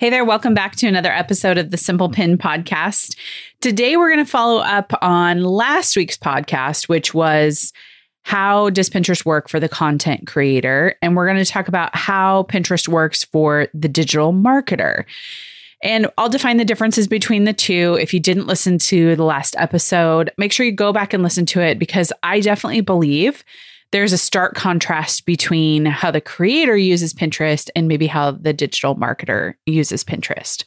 Hey there, welcome back to another episode of the Simple Pin podcast. Today we're going to follow up on last week's podcast, which was how does Pinterest work for the content creator? And we're going to talk about how Pinterest works for the digital marketer. And I'll define the differences between the two. If you didn't listen to the last episode, make sure you go back and listen to it because I definitely believe there's a stark contrast between how the creator uses Pinterest and maybe how the digital marketer uses Pinterest.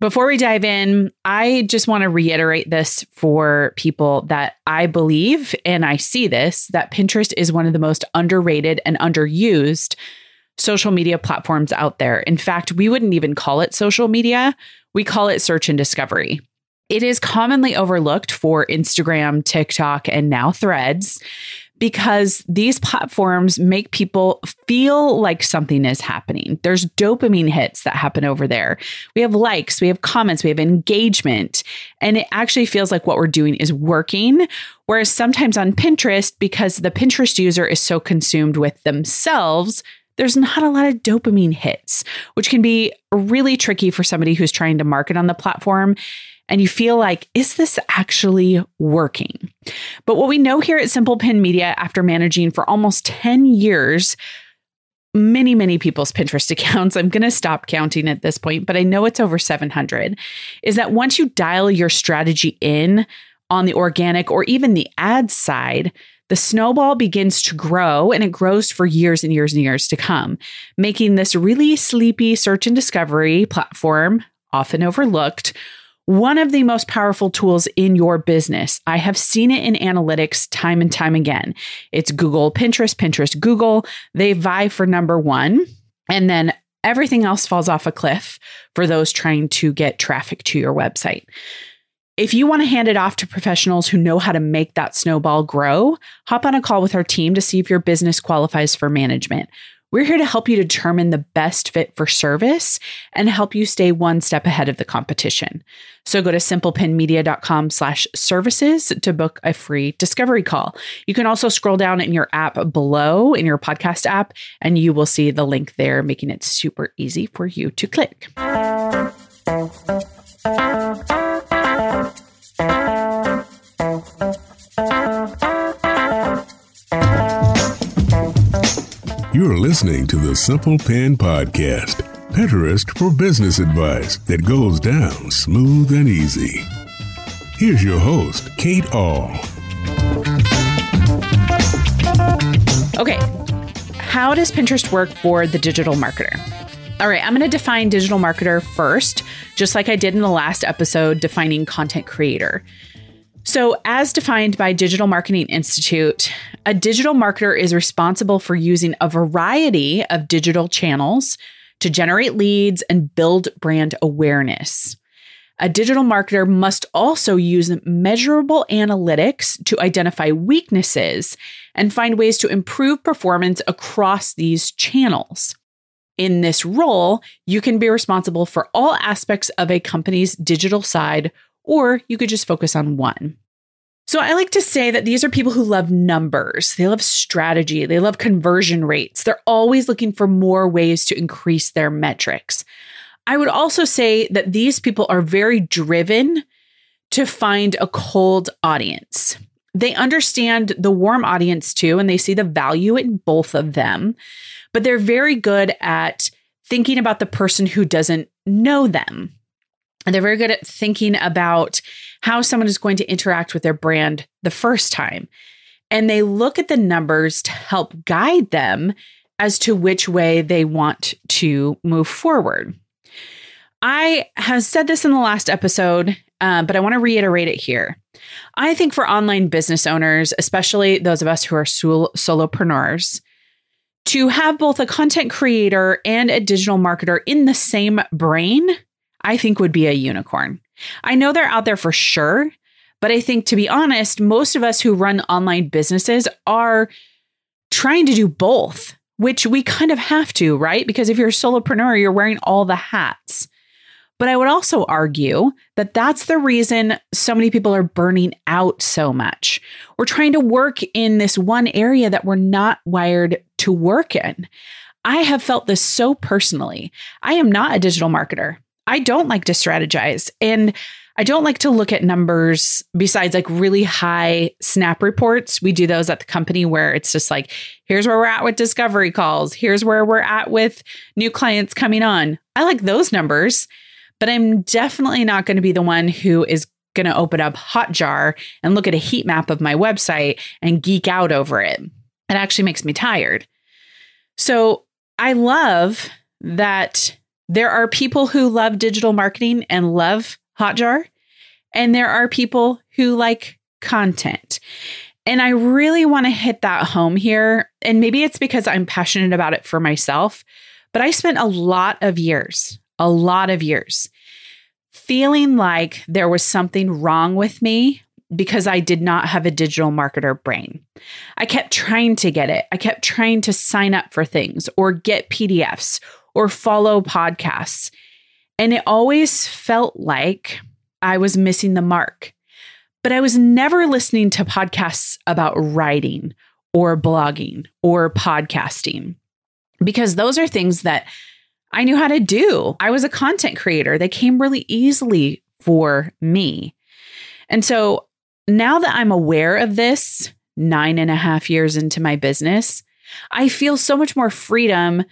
Before we dive in, I just want to reiterate this for people that I believe and I see this that Pinterest is one of the most underrated and underused social media platforms out there. In fact, we wouldn't even call it social media, we call it search and discovery. It is commonly overlooked for Instagram, TikTok, and now threads because these platforms make people feel like something is happening. There's dopamine hits that happen over there. We have likes, we have comments, we have engagement, and it actually feels like what we're doing is working. Whereas sometimes on Pinterest, because the Pinterest user is so consumed with themselves, there's not a lot of dopamine hits, which can be really tricky for somebody who's trying to market on the platform and you feel like, is this actually working? But what we know here at Simple Pin Media, after managing for almost 10 years, many, many people's Pinterest accounts, I'm going to stop counting at this point, but I know it's over 700, is that once you dial your strategy in on the organic or even the ad side, the snowball begins to grow and it grows for years and years and years to come, making this really sleepy search and discovery platform, often overlooked, one of the most powerful tools in your business. I have seen it in analytics time and time again. It's Google, Pinterest, Pinterest, Google. They vie for number one. And then everything else falls off a cliff for those trying to get traffic to your website. If you want to hand it off to professionals who know how to make that snowball grow, hop on a call with our team to see if your business qualifies for management. We're here to help you determine the best fit for service and help you stay one step ahead of the competition. So go to simplepinmedia.com slash services to book a free discovery call. You can also scroll down in your app below in your podcast app and you will see the link there, making it super easy for you to click. You're listening to the Simple Pin Podcast, Pinterest for business advice that goes down smooth and easy. Here's your host, Kate Ahl. Okay, how does Pinterest work for the digital marketer? All right, I'm going to define digital marketer first, just like I did in the last episode defining content creator. So, as defined by Digital Marketing Institute, a digital marketer is responsible for using a variety of digital channels to generate leads and build brand awareness. A digital marketer must also use measurable analytics to identify weaknesses and find ways to improve performance across these channels. In this role, you can be responsible for all aspects of a company's digital side or you could just focus on one. So I like to say that these are people who love numbers. They love strategy. They love conversion rates. They're always looking for more ways to increase their metrics. I would also say that these people are very driven to find a cold audience. They understand the warm audience too, and they see the value in both of them, but they're very good at thinking about the person who doesn't know them. And they're very good at thinking about how someone is going to interact with their brand the first time. And they look at the numbers to help guide them as to which way they want to move forward. I have said this in the last episode, uh, but I want to reiterate it here. I think for online business owners, especially those of us who are sol- solopreneurs, to have both a content creator and a digital marketer in the same brain I think would be a unicorn. I know they're out there for sure, but I think to be honest, most of us who run online businesses are trying to do both, which we kind of have to, right? Because if you're a solopreneur, you're wearing all the hats. But I would also argue that that's the reason so many people are burning out so much. We're trying to work in this one area that we're not wired to work in. I have felt this so personally. I am not a digital marketer. I don't like to strategize. And I don't like to look at numbers besides like really high snap reports. We do those at the company where it's just like, here's where we're at with discovery calls. Here's where we're at with new clients coming on. I like those numbers, but I'm definitely not going to be the one who is going to open up Hotjar and look at a heat map of my website and geek out over it. It actually makes me tired. So I love that there are people who love digital marketing and love Hotjar, and there are people who like content. And I really want to hit that home here. And maybe it's because I'm passionate about it for myself, but I spent a lot of years, a lot of years feeling like there was something wrong with me because I did not have a digital marketer brain. I kept trying to get it. I kept trying to sign up for things or get PDFs or follow podcasts. And it always felt like I was missing the mark. But I was never listening to podcasts about writing or blogging or podcasting because those are things that I knew how to do. I was a content creator, they came really easily for me. And so now that I'm aware of this, nine and a half years into my business, I feel so much more freedom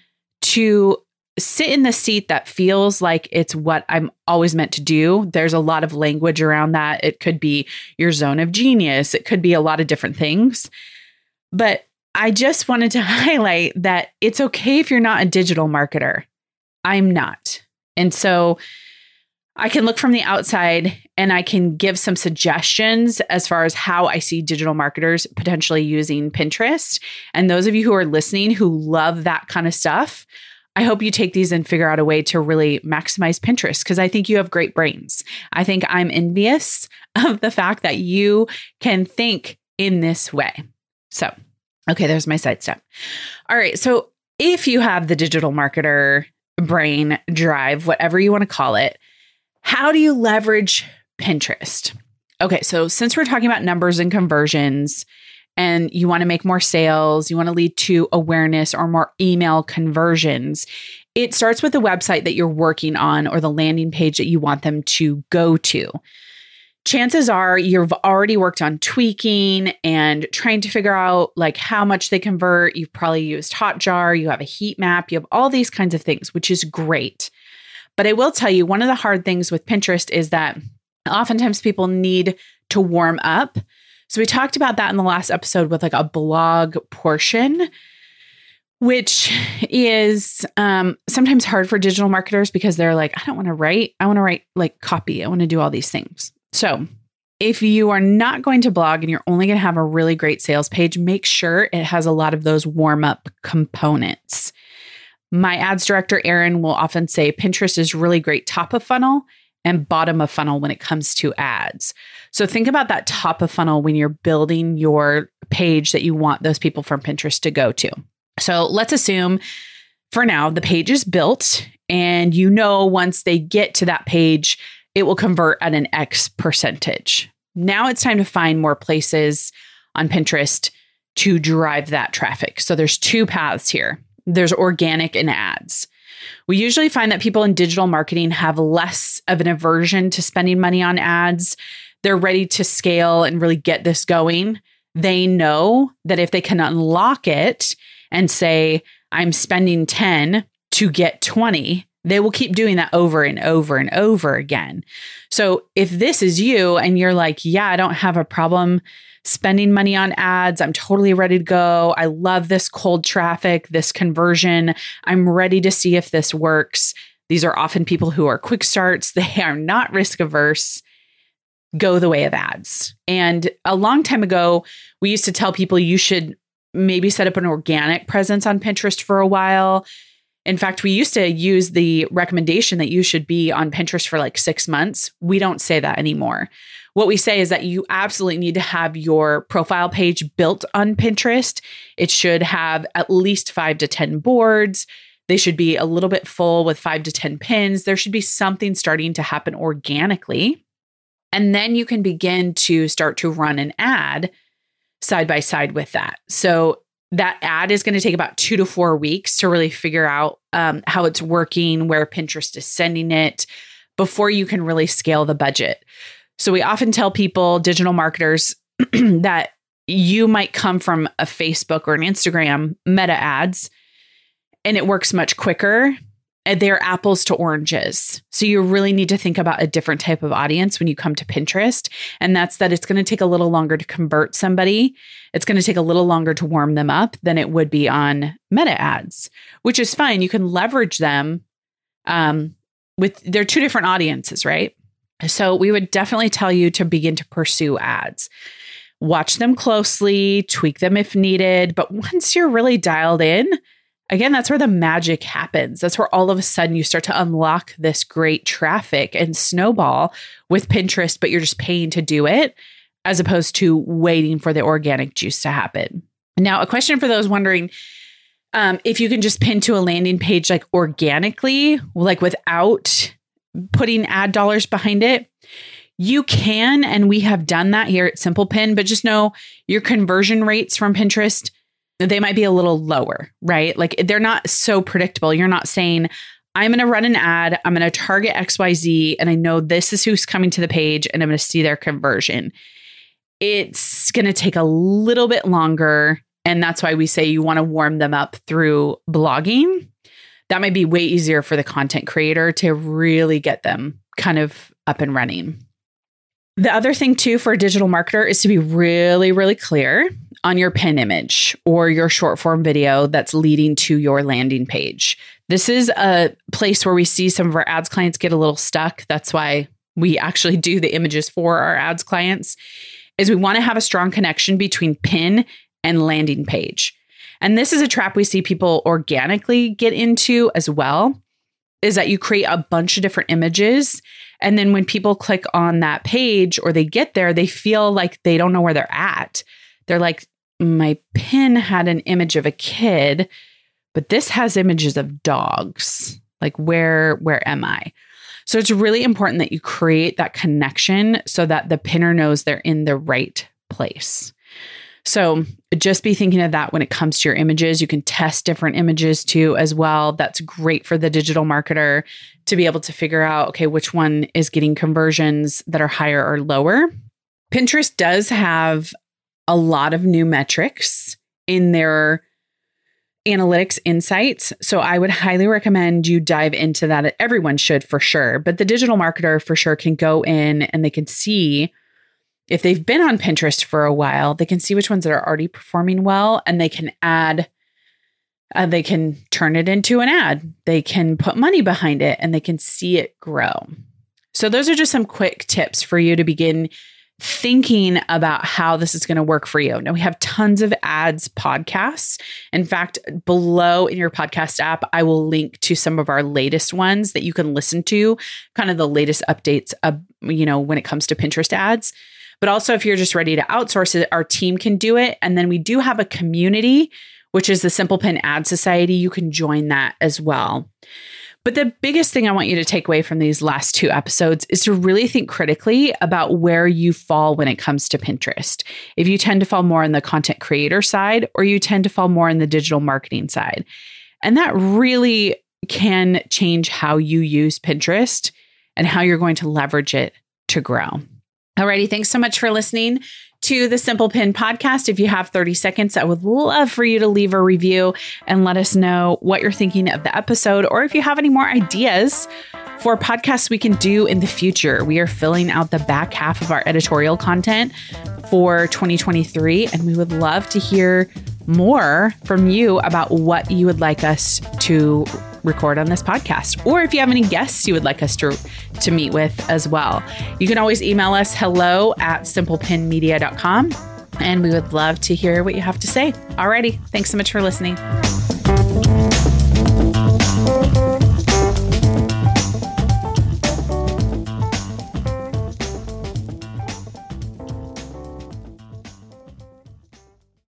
to sit in the seat that feels like it's what I'm always meant to do. There's a lot of language around that. It could be your zone of genius, it could be a lot of different things. But I just wanted to highlight that it's okay if you're not a digital marketer. I'm not. And so I can look from the outside and I can give some suggestions as far as how I see digital marketers potentially using Pinterest. And those of you who are listening who love that kind of stuff, I hope you take these and figure out a way to really maximize Pinterest because I think you have great brains. I think I'm envious of the fact that you can think in this way. So, okay, there's my sidestep. All right. So, if you have the digital marketer brain drive, whatever you want to call it, how do you leverage Pinterest? Okay, so since we're talking about numbers and conversions, and you want to make more sales, you want to lead to awareness or more email conversions, it starts with the website that you're working on or the landing page that you want them to go to. Chances are you've already worked on tweaking and trying to figure out like how much they convert. You've probably used Hotjar, you have a heat map, you have all these kinds of things, which is great. But I will tell you, one of the hard things with Pinterest is that oftentimes people need to warm up so we talked about that in the last episode with like a blog portion, which is um, sometimes hard for digital marketers because they're like, I don't want to write. I want to write like copy. I want to do all these things. So if you are not going to blog and you're only going to have a really great sales page, make sure it has a lot of those warm up components. My ads director, Erin, will often say Pinterest is really great top of funnel and bottom of funnel when it comes to ads. So think about that top of funnel when you're building your page that you want those people from Pinterest to go to. So let's assume for now the page is built and you know once they get to that page, it will convert at an X percentage. Now it's time to find more places on Pinterest to drive that traffic. So there's two paths here. There's organic and ads. We usually find that people in digital marketing have less of an aversion to spending money on ads. They're ready to scale and really get this going. They know that if they can unlock it and say, I'm spending 10 to get 20, they will keep doing that over and over and over again. So if this is you and you're like, yeah, I don't have a problem spending money on ads. I'm totally ready to go. I love this cold traffic, this conversion. I'm ready to see if this works. These are often people who are quick starts, they are not risk averse. Go the way of ads. And a long time ago, we used to tell people you should maybe set up an organic presence on Pinterest for a while. In fact, we used to use the recommendation that you should be on Pinterest for like six months. We don't say that anymore. What we say is that you absolutely need to have your profile page built on Pinterest. It should have at least five to 10 boards. They should be a little bit full with five to 10 pins. There should be something starting to happen organically. And then you can begin to start to run an ad side by side with that. So that ad is going to take about two to four weeks to really figure out um, how it's working, where Pinterest is sending it before you can really scale the budget. So we often tell people, digital marketers, that you might come from a Facebook or an Instagram meta ads and it works much quicker. And they're apples to oranges. So you really need to think about a different type of audience when you come to Pinterest. And that's that it's going to take a little longer to convert somebody. It's going to take a little longer to warm them up than it would be on meta ads, which is fine. You can leverage them um, with, they're two different audiences, right? So we would definitely tell you to begin to pursue ads watch them closely, tweak them if needed. But once you're really dialed in, again, that's where the magic happens. That's where all of a sudden you start to unlock this great traffic and snowball with Pinterest, but you're just paying to do it as opposed to waiting for the organic juice to happen. Now, a question for those wondering um, if you can just pin to a landing page like organically, like without putting ad dollars behind it, you can, and we have done that here at Simple Pin, but just know your conversion rates from Pinterest, they might be a little lower, right? Like they're not so predictable. You're not saying, I'm going to run an ad, I'm going to target XYZ, and I know this is who's coming to the page, and I'm going to see their conversion. It's going to take a little bit longer. And that's why we say you want to warm them up through blogging. That might be way easier for the content creator to really get them kind of up and running. The other thing, too, for a digital marketer is to be really, really clear on your pin image or your short form video that's leading to your landing page. This is a place where we see some of our ads clients get a little stuck. That's why we actually do the images for our ads clients is we want to have a strong connection between pin and landing page. And this is a trap we see people organically get into as well is that you create a bunch of different images and then when people click on that page or they get there, they feel like they don't know where they're at. They're like, my pin had an image of a kid, but this has images of dogs. Like where where am I? So it's really important that you create that connection so that the pinner knows they're in the right place. So just be thinking of that when it comes to your images. You can test different images too, as well. That's great for the digital marketer to be able to figure out, okay, which one is getting conversions that are higher or lower. Pinterest does have a lot of new metrics in their analytics insights. So I would highly recommend you dive into that. Everyone should for sure, but the digital marketer for sure can go in and they can see if they've been on Pinterest for a while, they can see which ones that are already performing well and they can add, uh, they can turn it into an ad. They can put money behind it and they can see it grow. So, those are just some quick tips for you to begin thinking about how this is going to work for you. Now, we have tons of ads podcasts. In fact, below in your podcast app, I will link to some of our latest ones that you can listen to, kind of the latest updates, you know, when it comes to Pinterest ads. But also, if you're just ready to outsource it, our team can do it. And then we do have a community, which is the Simple Pin Ad Society. You can join that as well. But the biggest thing I want you to take away from these last two episodes is to really think critically about where you fall when it comes to Pinterest. If you tend to fall more on the content creator side or you tend to fall more on the digital marketing side. And that really can change how you use Pinterest and how you're going to leverage it to grow. Alrighty, thanks so much for listening to the Simple Pin podcast. If you have 30 seconds, I would love for you to leave a review and let us know what you're thinking of the episode, or if you have any more ideas for podcasts we can do in the future. We are filling out the back half of our editorial content for 2023, and we would love to hear more from you about what you would like us to record on this podcast, or if you have any guests you would like us to, to meet with as well. You can always email us hello at simplepinmedia.com, and we would love to hear what you have to say. Alrighty, thanks so much for listening.